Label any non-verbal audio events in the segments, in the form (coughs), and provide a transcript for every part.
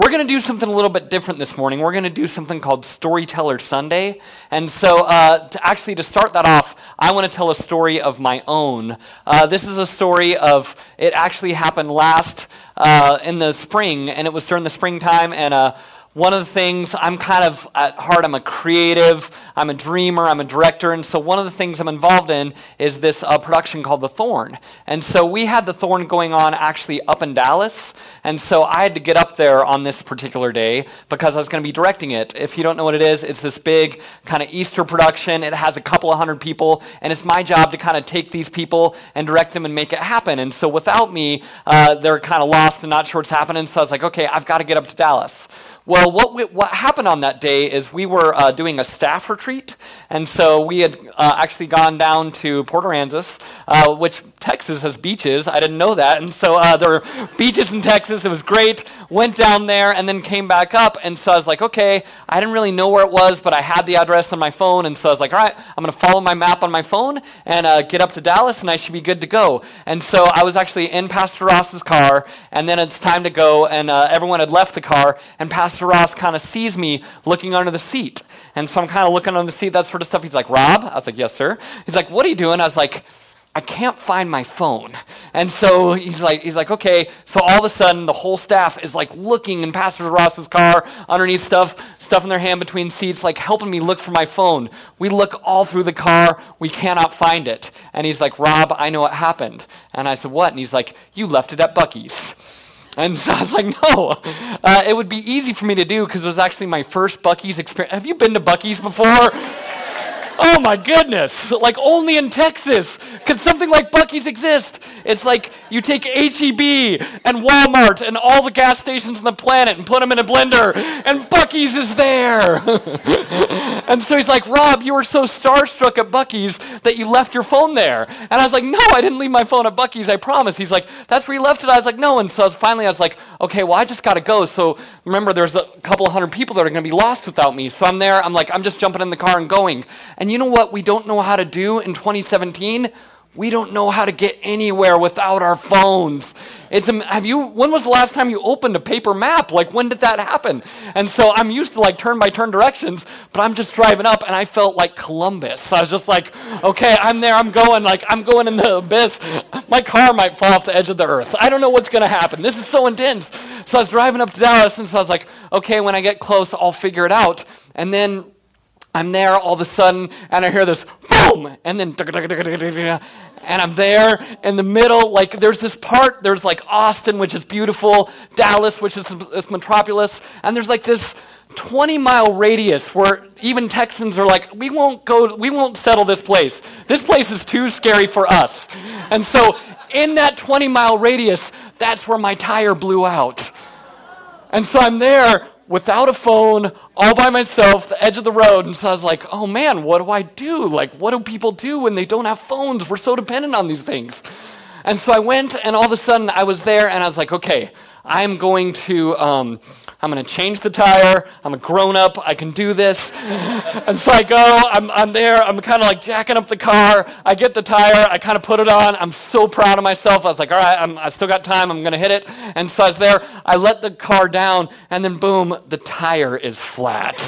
we're going to do something a little bit different this morning. We're going to do something called Storyteller Sunday. And so, uh, to actually, to start that off, I want to tell a story of my own. Uh, this is a story of, it actually happened last uh, in the spring, and it was during the springtime, and uh, one of the things I'm kind of at heart, I'm a creative, I'm a dreamer, I'm a director, and so one of the things I'm involved in is this uh, production called The Thorn. And so we had The Thorn going on actually up in Dallas, and so I had to get up there on this particular day because I was going to be directing it. If you don't know what it is, it's this big kind of Easter production. It has a couple of hundred people, and it's my job to kind of take these people and direct them and make it happen. And so without me, uh, they're kind of lost and not sure what's happening. So I was like, okay, I've got to get up to Dallas. Well, what, we, what happened on that day is we were uh, doing a staff retreat, and so we had uh, actually gone down to Port Aransas, uh, which Texas has beaches. I didn't know that, and so uh, there were beaches in Texas. It was great. Went down there and then came back up, and so I was like, okay, I didn't really know where it was, but I had the address on my phone, and so I was like, all right, I'm going to follow my map on my phone and uh, get up to Dallas, and I should be good to go. And so I was actually in Pastor Ross's car, and then it's time to go, and uh, everyone had left the car, and Pastor Ross kind of sees me looking under the seat. And so I'm kind of looking under the seat, that sort of stuff. He's like, Rob? I was like, yes, sir. He's like, what are you doing? I was like, I can't find my phone. And so he's like, he's like, okay. So all of a sudden, the whole staff is like looking in Pastor Ross's car, underneath stuff, stuff in their hand between seats, like helping me look for my phone. We look all through the car. We cannot find it. And he's like, Rob, I know what happened. And I said, what? And he's like, you left it at Buc-ee's. And so (laughs) I was like, no. Uh, it would be easy for me to do because it was actually my first Buc-ee's experience. Have you been to Buc-ee's before? Oh my goodness. Like only in Texas could something like Buc-ee's exist. It's like you take HEB and Walmart and all the gas stations on the planet and put them in a blender and Buc-ee's is there. (laughs) and so he's like, Rob, you were so starstruck at Buc-ee's that you left your phone there. And I was like, no, I didn't leave my phone at Buc-ee's, I promise. He's like, that's where you left it. I was like, no. And so I was, finally I was like, okay, well, I just got to go. So remember, there's a couple of hundred people that are going to be lost without me. So I'm there. I'm like, I'm just jumping in the car and going. And you know what we don't know how to do in 2017? We don't know how to get anywhere without our phones. It's have you when was the last time you opened a paper map? Like when did that happen? And so I'm used to like turn by turn directions, but I'm just driving up and I felt like Columbus. I was just like, okay, I'm there, I'm going, like I'm going in the abyss. My car might fall off the edge of the earth. I don't know what's gonna happen. This is so intense. So I was driving up to Dallas and so I was like, okay, when I get close, I'll figure it out. And then I'm there all of a sudden, and I hear this boom, and then and I'm there in the middle. Like there's this part. There's like Austin, which is beautiful, Dallas, which is this metropolis, and there's like this 20 mile radius where even Texans are like, we won't go, we won't settle this place. This place is too scary for us. And so in that 20 mile radius, that's where my tire blew out. And so I'm there without a phone, all by myself, the edge of the road. And so I was like, oh man, what do I do? Like, what do people do when they don't have phones? We're so dependent on these things. And so I went, and all of a sudden I was there, and I was like, okay, I'm going to, um, I'm going to change the tire. I'm a grown up. I can do this. (laughs) and so I go, I'm, I'm there. I'm kind of like jacking up the car. I get the tire. I kind of put it on. I'm so proud of myself. I was like, all right, I'm, I still got time. I'm going to hit it. And so I was there. I let the car down, and then boom, the tire is flat.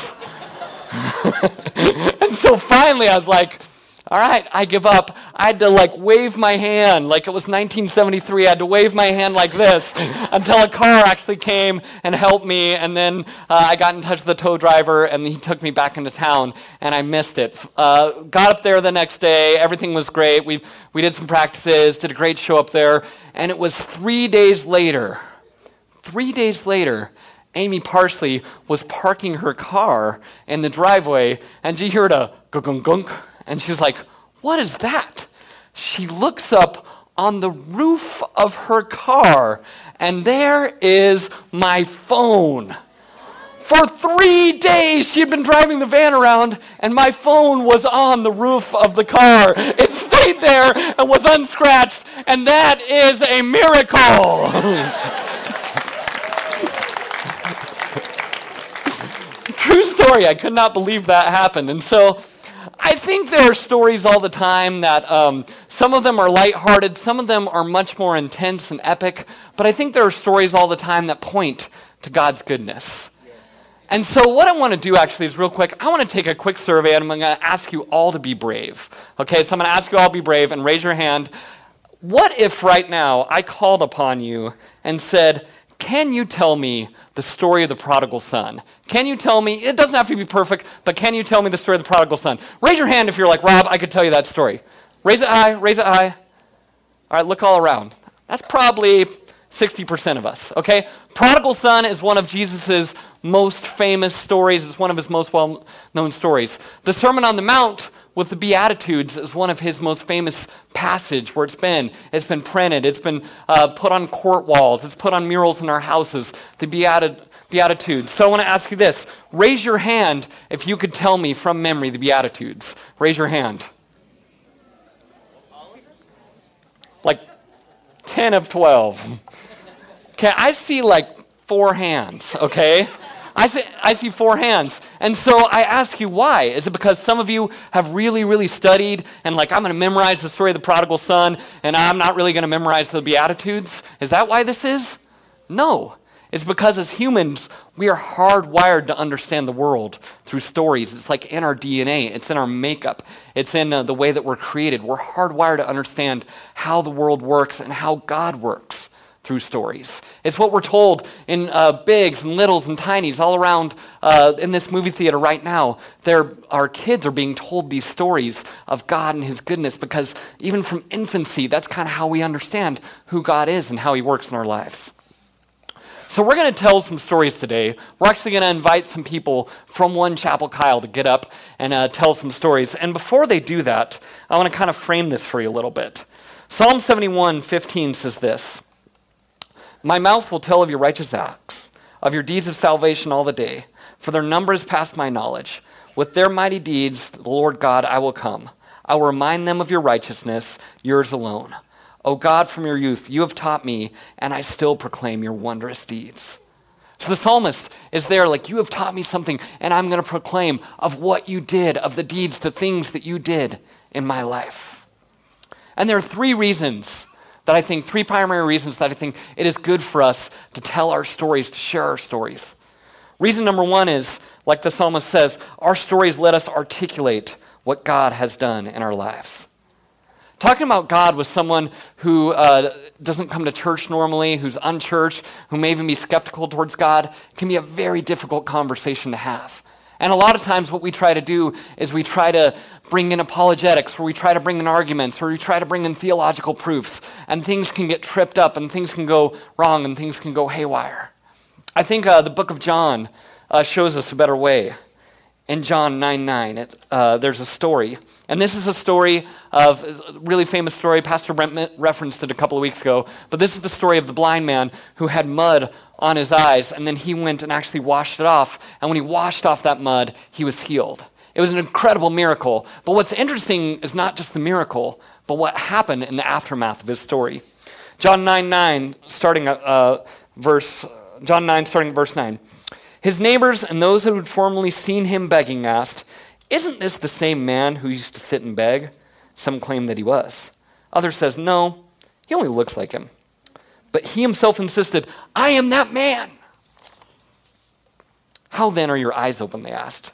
(laughs) and so finally I was like, all right, I give up. I had to like wave my hand like it was 1973. I had to wave my hand like this (laughs) until a car actually came and helped me. And then uh, I got in touch with the tow driver and he took me back into town and I missed it. Uh, got up there the next day. Everything was great. We, we did some practices, did a great show up there. And it was three days later, three days later, Amy Parsley was parking her car in the driveway and she heard a gunk gunk and she's like, What is that? She looks up on the roof of her car, and there is my phone. For three days, she had been driving the van around, and my phone was on the roof of the car. It stayed there and was unscratched, and that is a miracle. (laughs) True story. I could not believe that happened. And so think there are stories all the time that um, Some of them are lighthearted, some of them are much more intense and epic, but I think there are stories all the time that point to God's goodness. And so, what I want to do actually is real quick, I want to take a quick survey and I'm going to ask you all to be brave. Okay, so I'm going to ask you all to be brave and raise your hand. What if right now I called upon you and said, Can you tell me the story of the prodigal son? Can you tell me, it doesn't have to be perfect, but can you tell me the story of the prodigal son? Raise your hand if you're like, Rob, I could tell you that story. Raise it high, raise it high. All right, look all around. That's probably 60% of us, okay? Prodigal son is one of Jesus' most famous stories. It's one of his most well known stories. The Sermon on the Mount with the Beatitudes is one of his most famous passage where it's been. It's been printed. It's been uh, put on court walls. It's put on murals in our houses. The Beatitudes. So I want to ask you this. Raise your hand if you could tell me from memory the Beatitudes. Raise your hand. Like 10 of 12. (laughs) Okay, I see like four hands, okay? I see, I see four hands. And so I ask you why. Is it because some of you have really, really studied and, like, I'm going to memorize the story of the prodigal son and I'm not really going to memorize the Beatitudes? Is that why this is? No. It's because as humans, we are hardwired to understand the world through stories. It's like in our DNA, it's in our makeup, it's in uh, the way that we're created. We're hardwired to understand how the world works and how God works through stories. It's what we're told in uh, bigs and littles and tinies all around uh, in this movie theater right now. There, our kids are being told these stories of God and His goodness because even from infancy, that's kind of how we understand who God is and how He works in our lives. So, we're going to tell some stories today. We're actually going to invite some people from One Chapel Kyle to get up and uh, tell some stories. And before they do that, I want to kind of frame this for you a little bit. Psalm 71 15 says this. My mouth will tell of your righteous acts, of your deeds of salvation all the day, for their number is past my knowledge. With their mighty deeds, the Lord God, I will come. I will remind them of your righteousness, yours alone. O God, from your youth, you have taught me, and I still proclaim your wondrous deeds. So the psalmist is there, like, you have taught me something, and I'm going to proclaim of what you did, of the deeds, the things that you did in my life. And there are three reasons that I think, three primary reasons that I think it is good for us to tell our stories, to share our stories. Reason number one is, like the psalmist says, our stories let us articulate what God has done in our lives. Talking about God with someone who uh, doesn't come to church normally, who's unchurched, who may even be skeptical towards God, can be a very difficult conversation to have. And a lot of times, what we try to do is we try to bring in apologetics, where we try to bring in arguments, or we try to bring in theological proofs, and things can get tripped up, and things can go wrong, and things can go haywire. I think uh, the book of John uh, shows us a better way. In John 9 9, it, uh, there's a story. And this is a story of a really famous story. Pastor Brent referenced it a couple of weeks ago. But this is the story of the blind man who had mud on his eyes, and then he went and actually washed it off. And when he washed off that mud, he was healed. It was an incredible miracle. But what's interesting is not just the miracle, but what happened in the aftermath of his story. John 9 9, starting uh, verse, John 9, starting verse 9. His neighbors and those who had formerly seen him begging asked, Isn't this the same man who used to sit and beg? Some claim that he was. Others says, No, he only looks like him. But he himself insisted, I am that man. How then are your eyes open? They asked.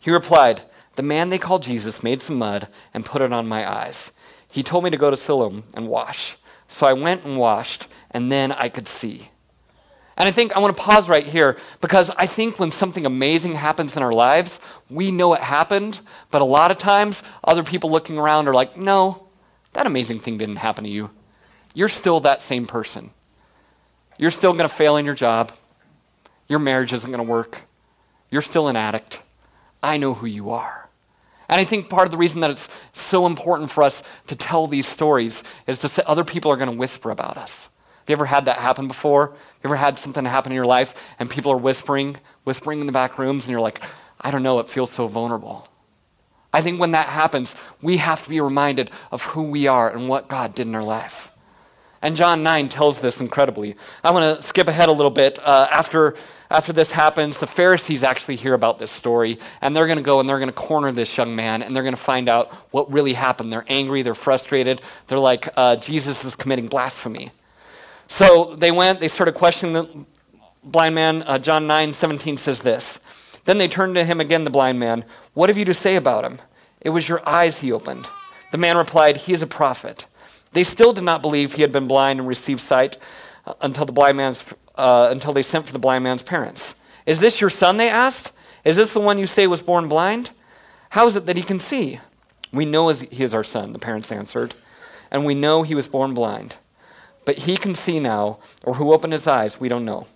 He replied, The man they call Jesus made some mud and put it on my eyes. He told me to go to Siloam and wash. So I went and washed, and then I could see. And I think I want to pause right here because I think when something amazing happens in our lives, we know it happened, but a lot of times other people looking around are like, no, that amazing thing didn't happen to you you're still that same person. You're still going to fail in your job. Your marriage isn't going to work. You're still an addict. I know who you are. And I think part of the reason that it's so important for us to tell these stories is to say other people are going to whisper about us. Have you ever had that happen before? Ever had something happen in your life and people are whispering, whispering in the back rooms, and you're like, I don't know, it feels so vulnerable. I think when that happens, we have to be reminded of who we are and what God did in our life. And John 9 tells this incredibly. I want to skip ahead a little bit. Uh, after, after this happens, the Pharisees actually hear about this story, and they're going to go and they're going to corner this young man, and they're going to find out what really happened. They're angry, they're frustrated. They're like, uh, Jesus is committing blasphemy. So they went, they started questioning the blind man. Uh, John 9 17 says this. Then they turned to him again, the blind man. What have you to say about him? It was your eyes he opened. The man replied, He is a prophet. They still did not believe he had been blind and received sight uh, until, the blind man's, uh, until they sent for the blind man's parents. Is this your son? They asked. Is this the one you say was born blind? How is it that he can see? We know he is our son, the parents answered, and we know he was born blind. But he can see now, or who opened his eyes, we don't know.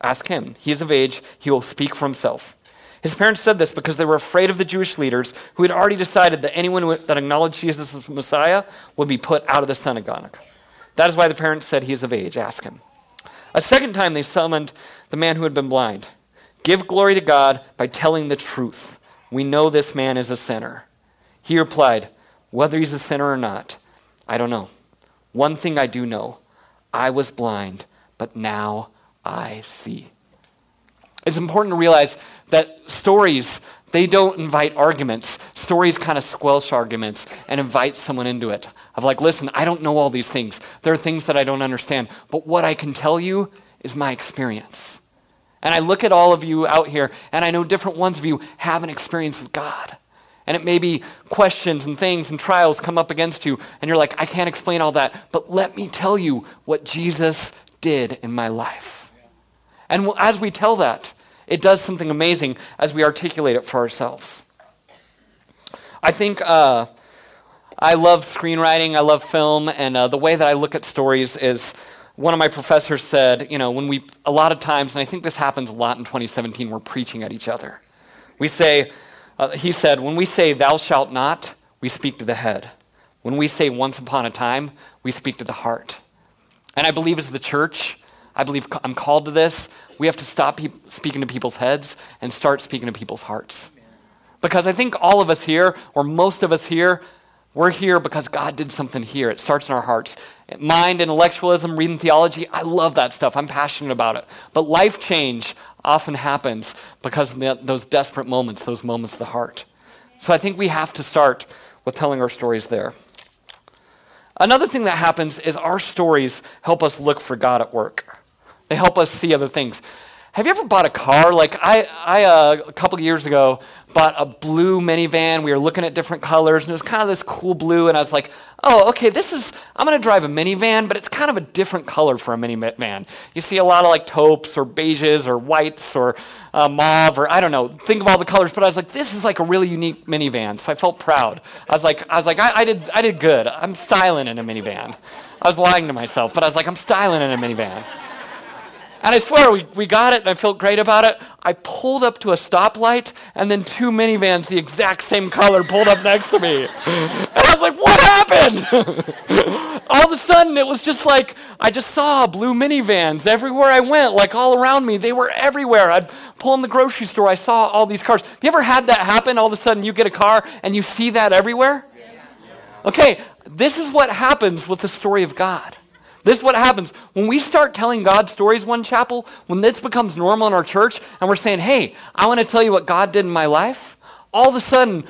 Ask him. He is of age, he will speak for himself. His parents said this because they were afraid of the Jewish leaders who had already decided that anyone that acknowledged Jesus as Messiah would be put out of the synagogue. That is why the parents said he is of age. Ask him. A second time they summoned the man who had been blind. Give glory to God by telling the truth. We know this man is a sinner. He replied, Whether he's a sinner or not, I don't know. One thing I do know I was blind, but now I see. It's important to realize that stories, they don't invite arguments. Stories kind of squelch arguments and invite someone into it. Of like, listen, I don't know all these things. There are things that I don't understand. But what I can tell you is my experience. And I look at all of you out here, and I know different ones of you have an experience with God. And it may be questions and things and trials come up against you, and you're like, I can't explain all that, but let me tell you what Jesus did in my life. And as we tell that, it does something amazing as we articulate it for ourselves. I think uh, I love screenwriting, I love film, and uh, the way that I look at stories is one of my professors said, you know, when we, a lot of times, and I think this happens a lot in 2017, we're preaching at each other. We say, uh, he said, when we say, thou shalt not, we speak to the head. When we say, once upon a time, we speak to the heart. And I believe as the church, I believe I'm called to this. We have to stop pe- speaking to people's heads and start speaking to people's hearts. Because I think all of us here, or most of us here, we're here because God did something here. It starts in our hearts. Mind, intellectualism, reading theology, I love that stuff. I'm passionate about it. But life change often happens because of the, those desperate moments, those moments of the heart. So I think we have to start with telling our stories there. Another thing that happens is our stories help us look for God at work. They help us see other things. Have you ever bought a car? Like I, I uh, a couple years ago bought a blue minivan. We were looking at different colors, and it was kind of this cool blue. And I was like, "Oh, okay, this is. I'm going to drive a minivan, but it's kind of a different color for a minivan. You see a lot of like taupes or beiges or whites or uh, mauve or I don't know. Think of all the colors, but I was like, this is like a really unique minivan. So I felt proud. I was like, I was like, I, I did, I did good. I'm styling in a minivan. I was lying to myself, but I was like, I'm styling in a minivan. And I swear, we, we got it, and I felt great about it. I pulled up to a stoplight, and then two minivans, the exact same color, pulled up next to me. And I was like, what happened? (laughs) all of a sudden, it was just like, I just saw blue minivans everywhere I went, like all around me. They were everywhere. I'd pull in the grocery store, I saw all these cars. Have you ever had that happen? All of a sudden, you get a car, and you see that everywhere? Okay, this is what happens with the story of God. This is what happens when we start telling God stories, one chapel, when this becomes normal in our church, and we're saying, hey, I want to tell you what God did in my life. All of a sudden,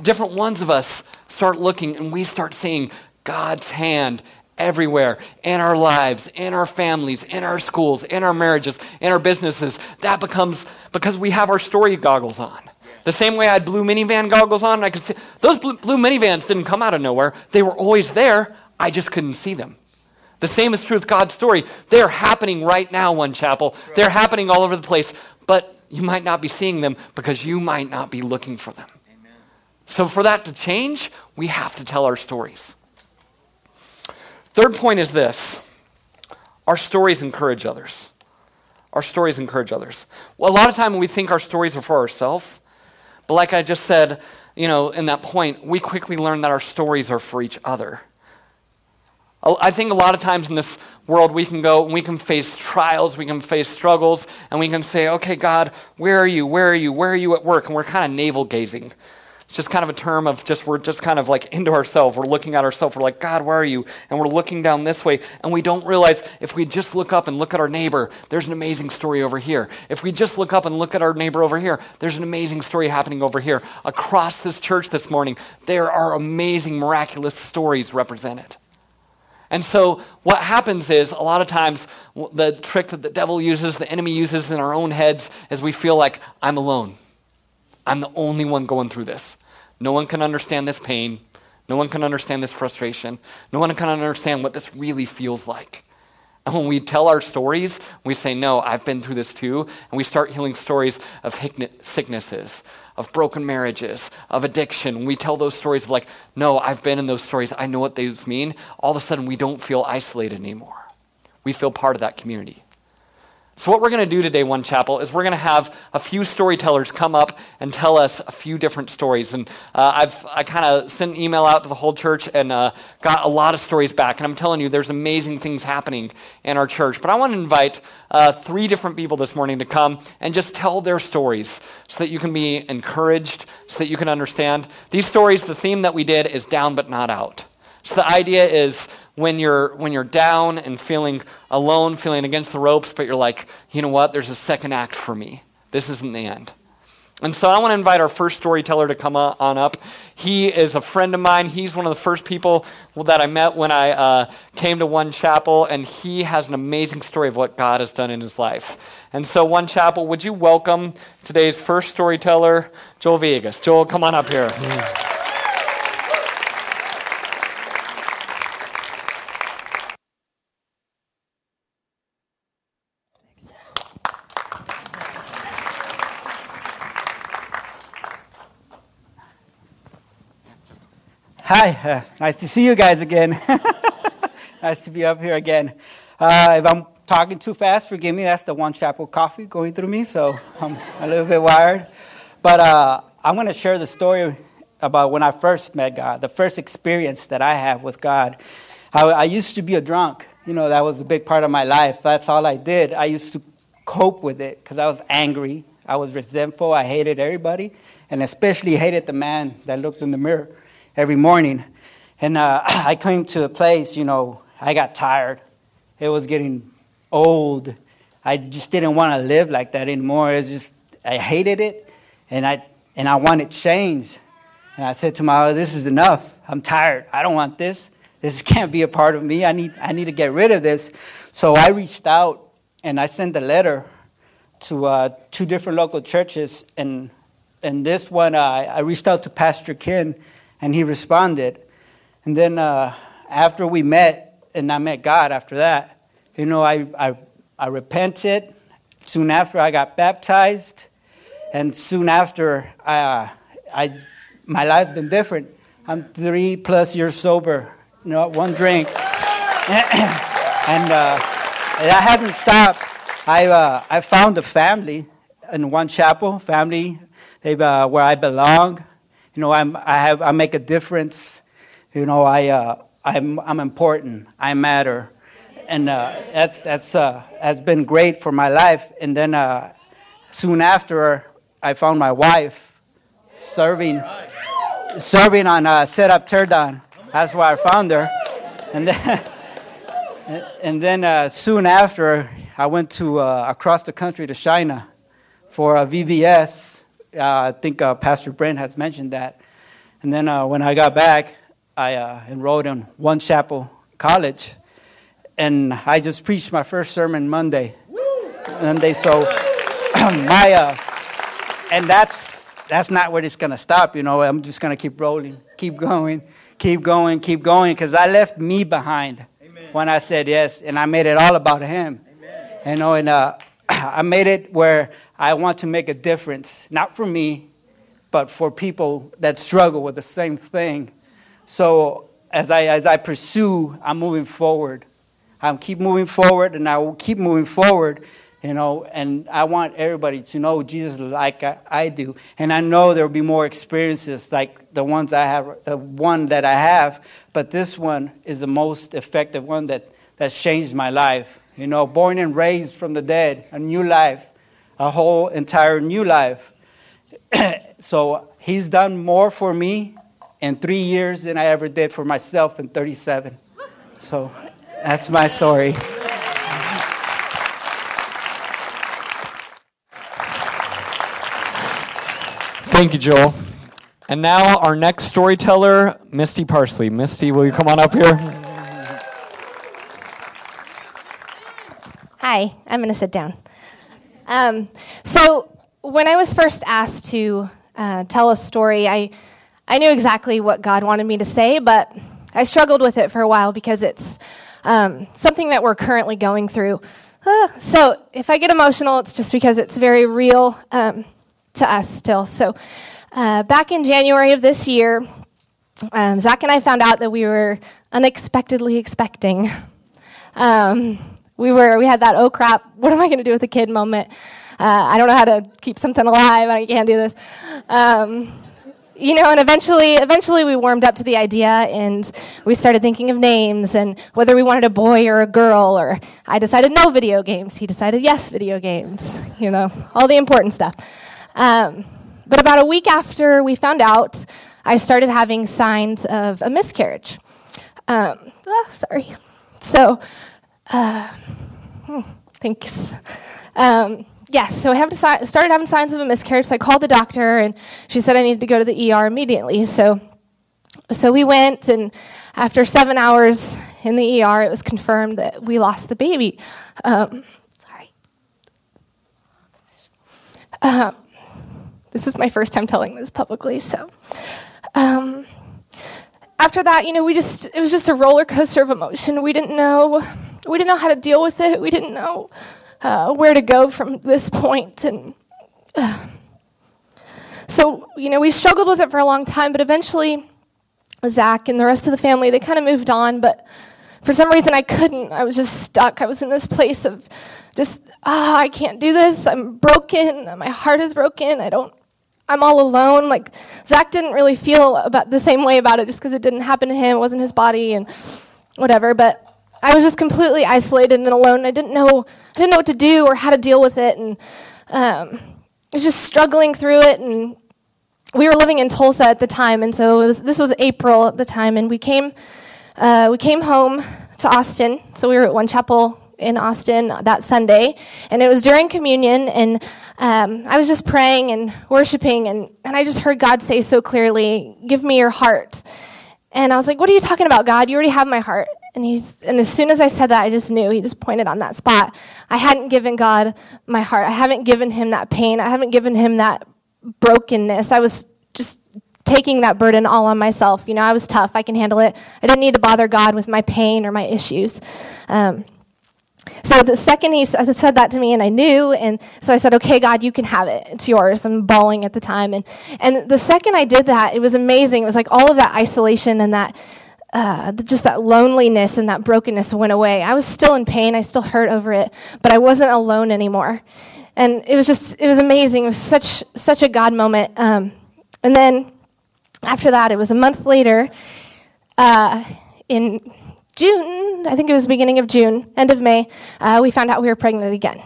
different ones of us start looking and we start seeing God's hand everywhere in our lives, in our families, in our schools, in our marriages, in our businesses. That becomes because we have our story goggles on. The same way I had blue minivan goggles on, and I could see those blue, blue minivans didn't come out of nowhere. They were always there. I just couldn't see them. The same is true with God's story. They're happening right now, One Chapel. They're happening all over the place, but you might not be seeing them because you might not be looking for them. Amen. So, for that to change, we have to tell our stories. Third point is this our stories encourage others. Our stories encourage others. Well, a lot of time we think our stories are for ourselves, but like I just said, you know, in that point, we quickly learn that our stories are for each other. I think a lot of times in this world we can go and we can face trials, we can face struggles, and we can say, okay, God, where are you? Where are you? Where are you at work? And we're kind of navel gazing. It's just kind of a term of just, we're just kind of like into ourselves. We're looking at ourselves. We're like, God, where are you? And we're looking down this way. And we don't realize if we just look up and look at our neighbor, there's an amazing story over here. If we just look up and look at our neighbor over here, there's an amazing story happening over here. Across this church this morning, there are amazing, miraculous stories represented. And so, what happens is a lot of times the trick that the devil uses, the enemy uses in our own heads, is we feel like I'm alone. I'm the only one going through this. No one can understand this pain. No one can understand this frustration. No one can understand what this really feels like. And when we tell our stories, we say, No, I've been through this too. And we start healing stories of sicknesses, of broken marriages, of addiction. We tell those stories of, like, No, I've been in those stories, I know what those mean, all of a sudden we don't feel isolated anymore. We feel part of that community. So, what we're going to do today, One Chapel, is we're going to have a few storytellers come up and tell us a few different stories. And uh, I've I kind of sent an email out to the whole church and uh, got a lot of stories back. And I'm telling you, there's amazing things happening in our church. But I want to invite uh, three different people this morning to come and just tell their stories so that you can be encouraged, so that you can understand. These stories, the theme that we did is down but not out. So the idea is when you're when you're down and feeling alone, feeling against the ropes, but you're like, you know what? There's a second act for me. This isn't the end. And so I want to invite our first storyteller to come on up. He is a friend of mine. He's one of the first people that I met when I uh, came to One Chapel, and he has an amazing story of what God has done in his life. And so, One Chapel, would you welcome today's first storyteller, Joel Villegas? Joel, come on up here. Hi, uh, nice to see you guys again. (laughs) nice to be up here again. Uh, if I'm talking too fast, forgive me. That's the one chapel coffee going through me, so I'm a little bit wired. But uh, I'm going to share the story about when I first met God, the first experience that I had with God. I, I used to be a drunk. You know, that was a big part of my life. That's all I did. I used to cope with it because I was angry. I was resentful. I hated everybody, and especially hated the man that looked in the mirror every morning. And uh, (clears throat) I came to a place, you know, I got tired. It was getting old. I just didn't want to live like that anymore. It just, I hated it, and I, and I wanted change. And I said to my this is enough. I'm tired. I don't want this. This (laughs) can't be a part of me. I need, I need to get rid of this. So I reached out and I sent a letter to uh, two different local churches. And, and this one, uh, I reached out to Pastor Ken and he responded. And then uh, after we met, and I met God after that, you know, I, I, I repented. Soon after, I got baptized. And soon after, I, uh, I, my life's been different. I'm three plus years sober, know, one drink. (coughs) and uh, that hasn't stopped. I, uh, I found a family in one chapel, family uh, where I belong. You know, I'm, I, have, I make a difference. You know, I, uh, I'm, I'm important. I matter. And uh, that's, that's uh, has been great for my life. And then uh, soon after, I found my wife serving, serving on uh, Set Up Teardown. That's where I found her. And then, (laughs) and then uh, soon after, I went to uh, across the country to China for a VBS I think uh, Pastor Brent has mentioned that. And then uh, when I got back, I uh, enrolled in One Chapel College, and I just preached my first sermon Monday. Monday, so (clears throat) my uh, and that's that's not where it's gonna stop. You know, I'm just gonna keep rolling, keep going, keep going, keep going, because I left me behind Amen. when I said yes, and I made it all about Him. Amen. You know, and uh, (clears throat) I made it where I want to make a difference, not for me, but for people that struggle with the same thing. So as I, as I pursue, I'm moving forward. I'm keep moving forward, and I will keep moving forward, you know, and I want everybody to know Jesus like I, I do. And I know there will be more experiences like the ones I have, the one that I have, but this one is the most effective one that, that's changed my life. You know, born and raised from the dead, a new life, a whole entire new life. (coughs) so He's done more for me in three years than I ever did for myself in 37. So that's my story. Thank you, Joel. And now our next storyteller, Misty Parsley. Misty, will you come on up here? Hi, I'm going to sit down. Um, so, when I was first asked to uh, tell a story, I, I knew exactly what God wanted me to say, but I struggled with it for a while because it's um, something that we're currently going through. Uh, so, if I get emotional, it's just because it's very real um, to us still. So, uh, back in January of this year, um, Zach and I found out that we were unexpectedly expecting. (laughs) Um, we were we had that oh crap, what am I going to do with a kid moment. Uh, I don't know how to keep something alive. I can't do this. Um, you know, and eventually, eventually we warmed up to the idea and we started thinking of names and whether we wanted a boy or a girl, or I decided no video games. He decided yes, video games. You know, all the important stuff. Um, but about a week after we found out, I started having signs of a miscarriage. Um, oh, sorry. So, uh, hmm, thanks. Um, yes, yeah, so I have to, started having signs of a miscarriage. So I called the doctor, and she said I needed to go to the ER immediately. So, so we went, and after seven hours in the ER, it was confirmed that we lost the baby. Um, sorry. Uh, this is my first time telling this publicly, so. Um, after that, you know, we just, it was just a roller coaster of emotion. We didn't know, we didn't know how to deal with it. We didn't know uh, where to go from this point. And uh, so, you know, we struggled with it for a long time, but eventually, Zach and the rest of the family, they kind of moved on, but for some reason I couldn't. I was just stuck. I was in this place of just, ah, oh, I can't do this. I'm broken. My heart is broken. I don't I'm all alone. Like Zach didn't really feel about the same way about it just because it didn't happen to him. It wasn't his body and whatever. But I was just completely isolated and alone. I didn't know I didn't know what to do or how to deal with it, and um, I was just struggling through it. And we were living in Tulsa at the time, and so was, this was April at the time, and we came uh, we came home to Austin. So we were at One Chapel in Austin that Sunday, and it was during communion, and um, I was just praying and worshiping, and, and I just heard God say so clearly, Give me your heart. And I was like, What are you talking about, God? You already have my heart. And, he's, and as soon as I said that, I just knew. He just pointed on that spot. I hadn't given God my heart. I haven't given him that pain. I haven't given him that brokenness. I was just taking that burden all on myself. You know, I was tough. I can handle it. I didn't need to bother God with my pain or my issues. Um, so the second he said that to me, and I knew, and so I said, "Okay, God, you can have it. It's yours." I'm bawling at the time, and and the second I did that, it was amazing. It was like all of that isolation and that uh, just that loneliness and that brokenness went away. I was still in pain. I still hurt over it, but I wasn't alone anymore. And it was just, it was amazing. It was such such a God moment. Um, and then after that, it was a month later. Uh, in June, I think it was beginning of June, end of May, uh, we found out we were pregnant again.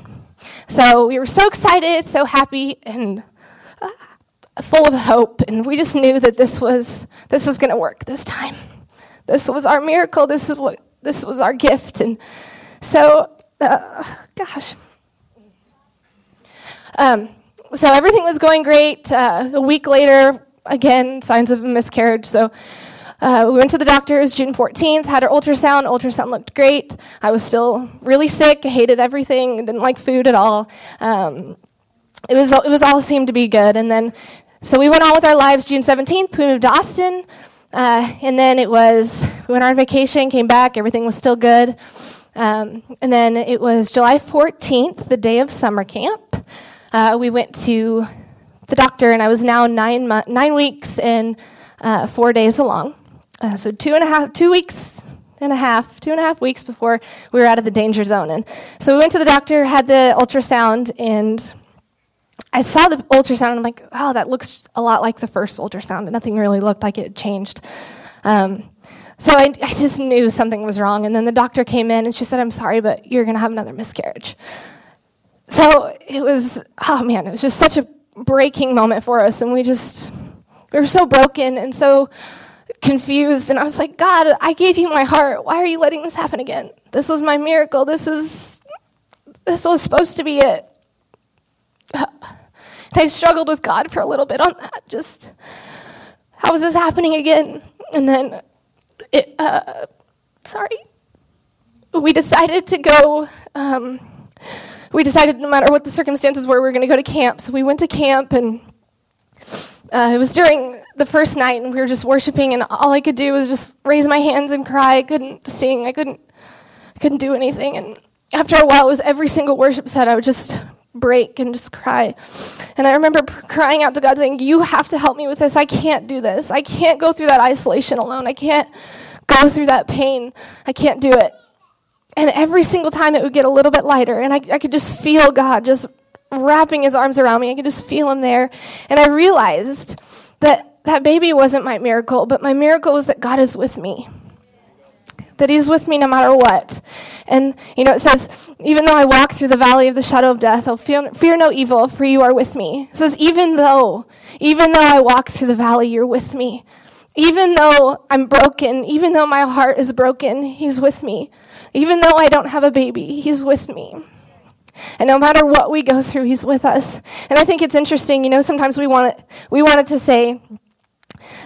So we were so excited, so happy, and uh, full of hope, and we just knew that this was this was going to work this time. This was our miracle. This is what this was our gift, and so, uh, gosh. Um, so everything was going great. Uh, a week later, again, signs of a miscarriage. So uh, we went to the doctor's June 14th, had our ultrasound. Ultrasound looked great. I was still really sick, hated everything, didn't like food at all. Um, it, was, it was all seemed to be good. And then, so we went on with our lives June 17th. We moved to Austin. Uh, and then it was, we went on vacation, came back, everything was still good. Um, and then it was July 14th, the day of summer camp. Uh, we went to the doctor, and I was now nine, mo- nine weeks and uh, four days along. Uh, so two and a half, two weeks and a half, two and a half weeks before we were out of the danger zone. And so we went to the doctor, had the ultrasound, and I saw the ultrasound, and I'm like, oh, that looks a lot like the first ultrasound, nothing really looked like it changed. Um, so I, I just knew something was wrong. And then the doctor came in, and she said, I'm sorry, but you're going to have another miscarriage. So it was, oh man, it was just such a breaking moment for us, and we just we were so broken and so confused. And I was like, God, I gave you my heart. Why are you letting this happen again? This was my miracle. This is, this was supposed to be it. (laughs) I struggled with God for a little bit on that. Just, how is this happening again? And then, it, uh, sorry, we decided to go. Um, we decided no matter what the circumstances were, we were going to go to camp. So we went to camp, and uh, it was during the first night, and we were just worshiping, and all I could do was just raise my hands and cry. I couldn't sing. I couldn't. I couldn't do anything. And after a while, it was every single worship set. I would just break and just cry. And I remember crying out to God, saying, "You have to help me with this. I can't do this. I can't go through that isolation alone. I can't go through that pain. I can't do it." And every single time it would get a little bit lighter, and I, I could just feel God just wrapping his arms around me. I could just feel him there. And I realized that that baby wasn't my miracle, but my miracle was that God is with me. That he's with me no matter what. And, you know, it says, even though I walk through the valley of the shadow of death, I'll fear, fear no evil, for you are with me. It says, even though, even though I walk through the valley, you're with me. Even though I'm broken, even though my heart is broken, he's with me. Even though I don't have a baby, He's with me. And no matter what we go through, He's with us. And I think it's interesting, you know, sometimes we want it, we wanted to say,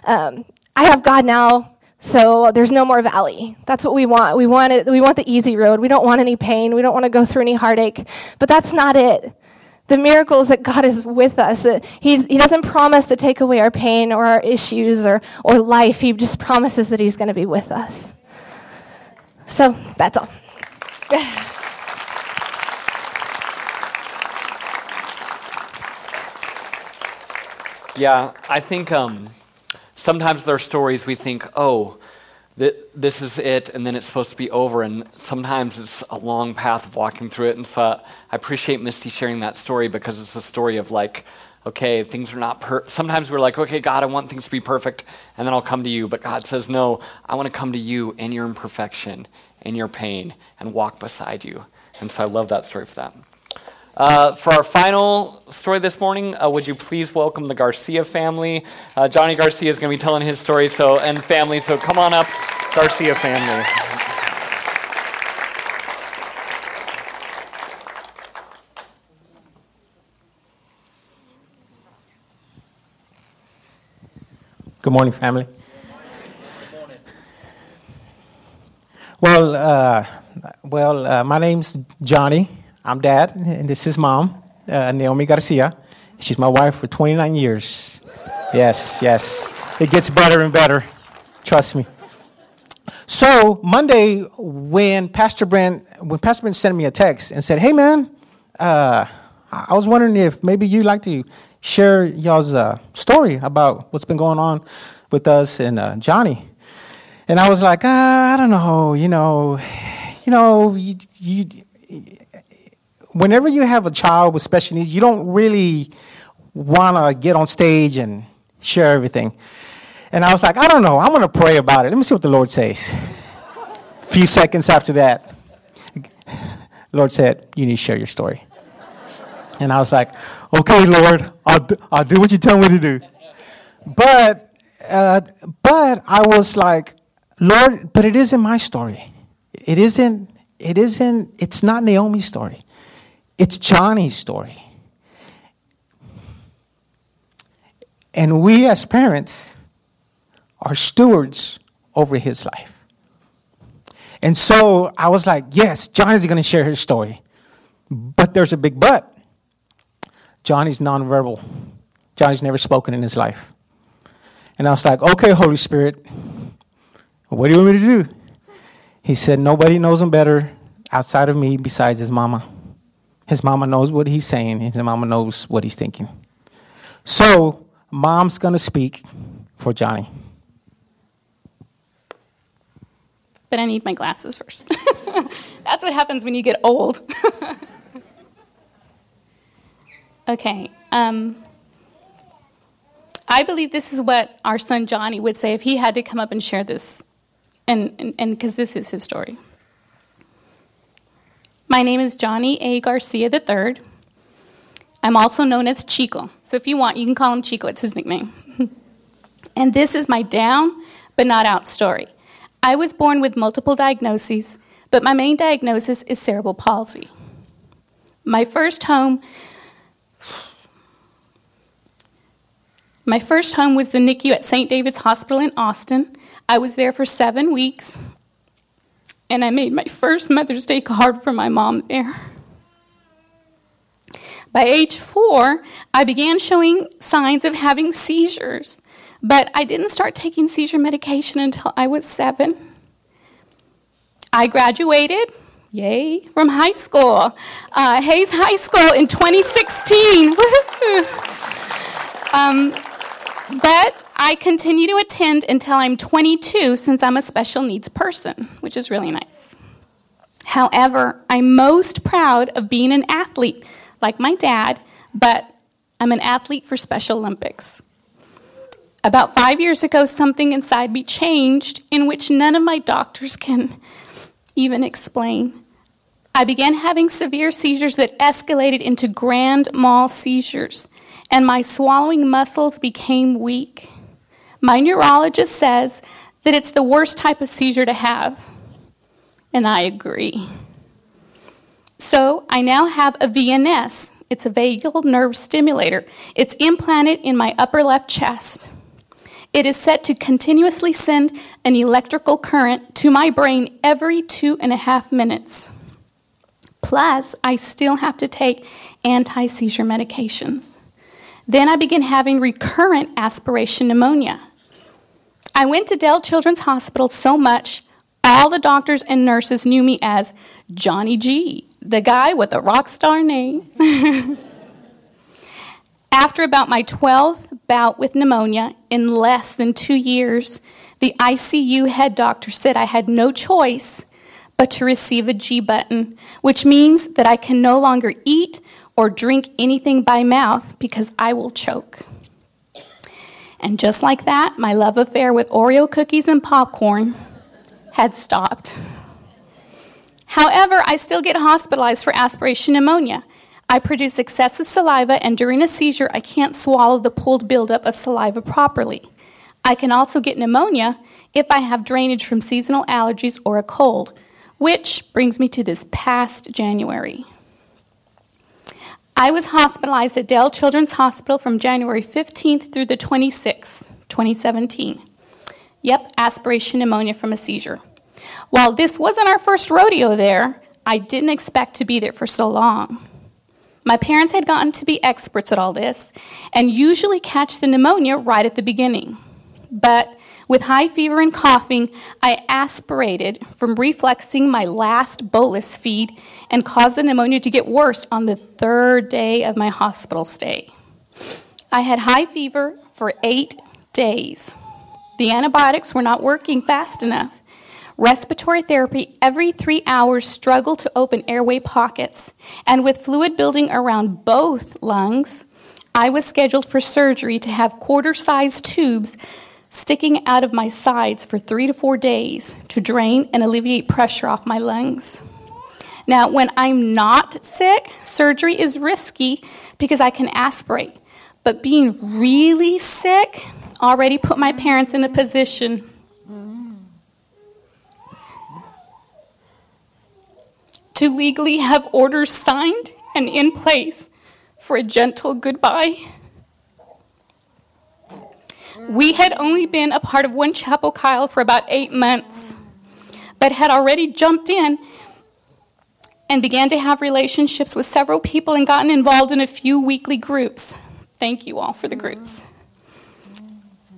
um, I have God now, so there's no more valley. That's what we want. We want it, we want the easy road. We don't want any pain. We don't want to go through any heartache. But that's not it. The miracle is that God is with us, that he's, He doesn't promise to take away our pain or our issues or, or life. He just promises that He's going to be with us. So that's all. (laughs) yeah, I think um, sometimes there are stories we think, oh, th- this is it, and then it's supposed to be over. And sometimes it's a long path of walking through it. And so I appreciate Misty sharing that story because it's a story of like, okay, things are not per. Sometimes we're like, okay, God, I want things to be perfect, and then I'll come to you. But God says, no, I want to come to you in your imperfection, in your pain, and walk beside you. And so I love that story for that. Uh, for our final story this morning, uh, would you please welcome the Garcia family? Uh, Johnny Garcia is going to be telling his story, so and family. So come on up, Garcia family. Good morning, family. Well, uh, well, uh, my name's Johnny. I'm dad, and this is mom, uh, Naomi Garcia. She's my wife for 29 years. Yes, yes. It gets better and better. Trust me. So Monday, when Pastor Brent, when Pastor Brent sent me a text and said, "Hey, man, uh, I was wondering if maybe you'd like to share y'all's uh, story about what's been going on with us and uh, Johnny." And I was like, uh, I don't know, you know, you know, you, you, whenever you have a child with special needs, you don't really want to get on stage and share everything. And I was like, I don't know, I'm going to pray about it. Let me see what the Lord says. A few seconds after that, Lord said, You need to share your story. And I was like, Okay, Lord, I'll do, I'll do what you tell me to do. But, uh, but I was like, Lord, but it isn't my story. It isn't, it isn't, it's not Naomi's story. It's Johnny's story. And we as parents are stewards over his life. And so I was like, yes, Johnny's going to share his story. But there's a big but. Johnny's nonverbal. Johnny's never spoken in his life. And I was like, okay, Holy Spirit, what do you want me to do? He said, Nobody knows him better outside of me besides his mama. His mama knows what he's saying, his mama knows what he's thinking. So, mom's going to speak for Johnny. But I need my glasses first. (laughs) That's what happens when you get old. (laughs) okay. Um, I believe this is what our son Johnny would say if he had to come up and share this and because this is his story. My name is Johnny A. Garcia III. I'm also known as Chico. So if you want, you can call him Chico, it's his nickname. (laughs) And this is my down but not out story. I was born with multiple diagnoses, but my main diagnosis is cerebral palsy. My first home My first home was the NICU at St. David's Hospital in Austin. I was there for seven weeks, and I made my first Mother's Day card for my mom there. By age four, I began showing signs of having seizures, but I didn't start taking seizure medication until I was seven. I graduated, yay, from high school, uh, Hays High School in 2016. (laughs) um, but I continue to attend until I'm 22 since I'm a special needs person, which is really nice. However, I'm most proud of being an athlete, like my dad, but I'm an athlete for Special Olympics. About five years ago, something inside me changed in which none of my doctors can even explain. I began having severe seizures that escalated into grand mal seizures and my swallowing muscles became weak. My neurologist says that it's the worst type of seizure to have, and I agree. So I now have a VNS. It's a vagal nerve stimulator. It's implanted in my upper left chest. It is set to continuously send an electrical current to my brain every two and a half minutes. Plus, I still have to take anti seizure medications. Then I begin having recurrent aspiration pneumonia. I went to Dell Children's Hospital so much, all the doctors and nurses knew me as Johnny G, the guy with the rock star name. (laughs) After about my 12th bout with pneumonia in less than two years, the ICU head doctor said I had no choice but to receive a G button, which means that I can no longer eat or drink anything by mouth because I will choke. And just like that, my love affair with Oreo cookies and popcorn had stopped. However, I still get hospitalized for aspiration pneumonia. I produce excessive saliva, and during a seizure, I can't swallow the pooled buildup of saliva properly. I can also get pneumonia if I have drainage from seasonal allergies or a cold, which brings me to this past January. I was hospitalized at Dell Children's Hospital from January 15th through the 26th, 2017. Yep, aspiration pneumonia from a seizure. While this wasn't our first rodeo there, I didn't expect to be there for so long. My parents had gotten to be experts at all this and usually catch the pneumonia right at the beginning. But with high fever and coughing, I aspirated from refluxing my last bolus feed and caused the pneumonia to get worse on the third day of my hospital stay. I had high fever for eight days. The antibiotics were not working fast enough. Respiratory therapy every three hours struggled to open airway pockets, and with fluid building around both lungs, I was scheduled for surgery to have quarter sized tubes sticking out of my sides for three to four days to drain and alleviate pressure off my lungs. Now, when I'm not sick, surgery is risky because I can aspirate. But being really sick already put my parents in a position to legally have orders signed and in place for a gentle goodbye. We had only been a part of one chapel Kyle for about eight months, but had already jumped in and began to have relationships with several people and gotten involved in a few weekly groups. Thank you all for the groups.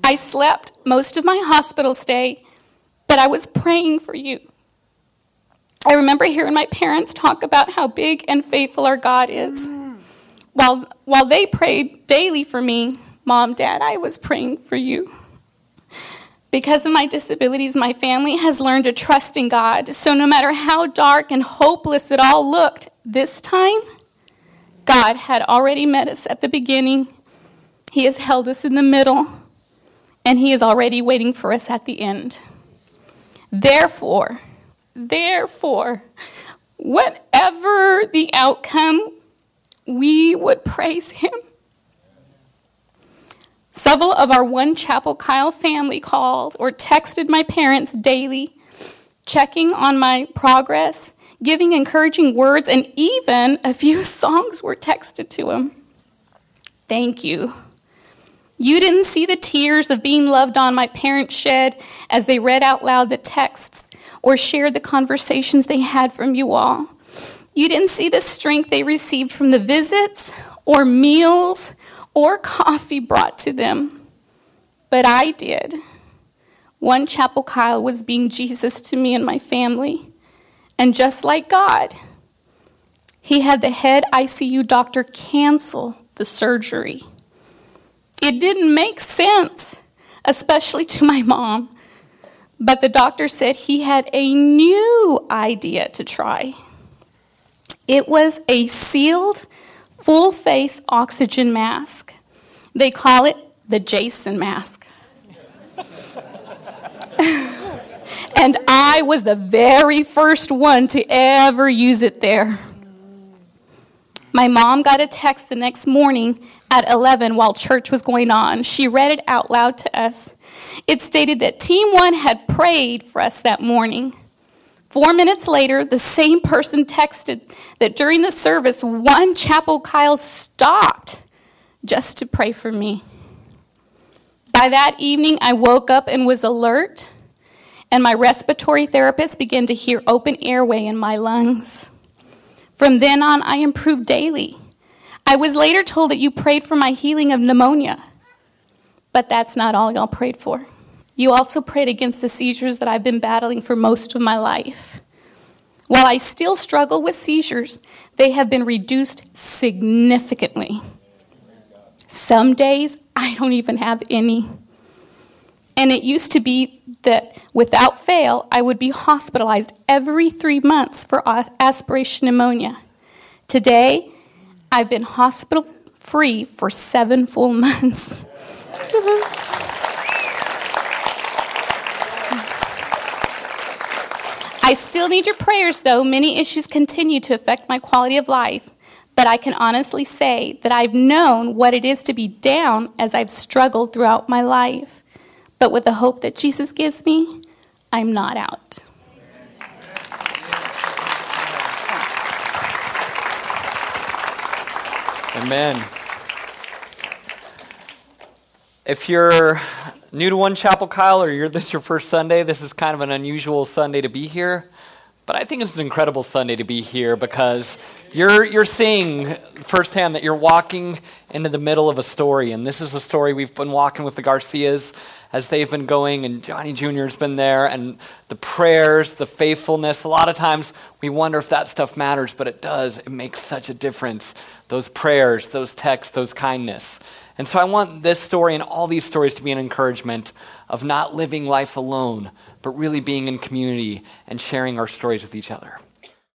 I slept most of my hospital stay, but I was praying for you. I remember hearing my parents talk about how big and faithful our God is. While, while they prayed daily for me, Mom, Dad, I was praying for you. Because of my disabilities, my family has learned to trust in God. So no matter how dark and hopeless it all looked, this time, God had already met us at the beginning. He has held us in the middle, and He is already waiting for us at the end. Therefore, therefore, whatever the outcome, we would praise Him Several of our One Chapel Kyle family called or texted my parents daily, checking on my progress, giving encouraging words, and even a few (laughs) songs were texted to them. Thank you. You didn't see the tears of being loved on my parents shed as they read out loud the texts or shared the conversations they had from you all. You didn't see the strength they received from the visits or meals or coffee brought to them. But I did. One Chapel Kyle was being Jesus to me and my family. And just like God, he had the head ICU doctor cancel the surgery. It didn't make sense, especially to my mom. But the doctor said he had a new idea to try. It was a sealed, full face oxygen mask. They call it the Jason mask. (laughs) and I was the very first one to ever use it there. My mom got a text the next morning at 11 while church was going on. She read it out loud to us. It stated that Team One had prayed for us that morning. Four minutes later, the same person texted that during the service, one Chapel Kyle stopped just to pray for me. By that evening, I woke up and was alert, and my respiratory therapist began to hear open airway in my lungs. From then on, I improved daily. I was later told that you prayed for my healing of pneumonia. But that's not all y'all prayed for. You also prayed against the seizures that I've been battling for most of my life. While I still struggle with seizures, they have been reduced significantly. Some days I don't even have any. And it used to be that without fail, I would be hospitalized every three months for aspiration pneumonia. Today, I've been hospital free for seven full months. (laughs) I still need your prayers, though. Many issues continue to affect my quality of life. But I can honestly say that I've known what it is to be down as I've struggled throughout my life. But with the hope that Jesus gives me, I'm not out. Amen. If you're new to One Chapel, Kyle, or you're this your first Sunday, this is kind of an unusual Sunday to be here. But I think it's an incredible Sunday to be here because you're, you're seeing firsthand that you're walking into the middle of a story. And this is a story we've been walking with the Garcias as they've been going, and Johnny Jr. has been there, and the prayers, the faithfulness. A lot of times we wonder if that stuff matters, but it does. It makes such a difference. Those prayers, those texts, those kindness. And so I want this story and all these stories to be an encouragement of not living life alone, but really being in community and sharing our stories with each other.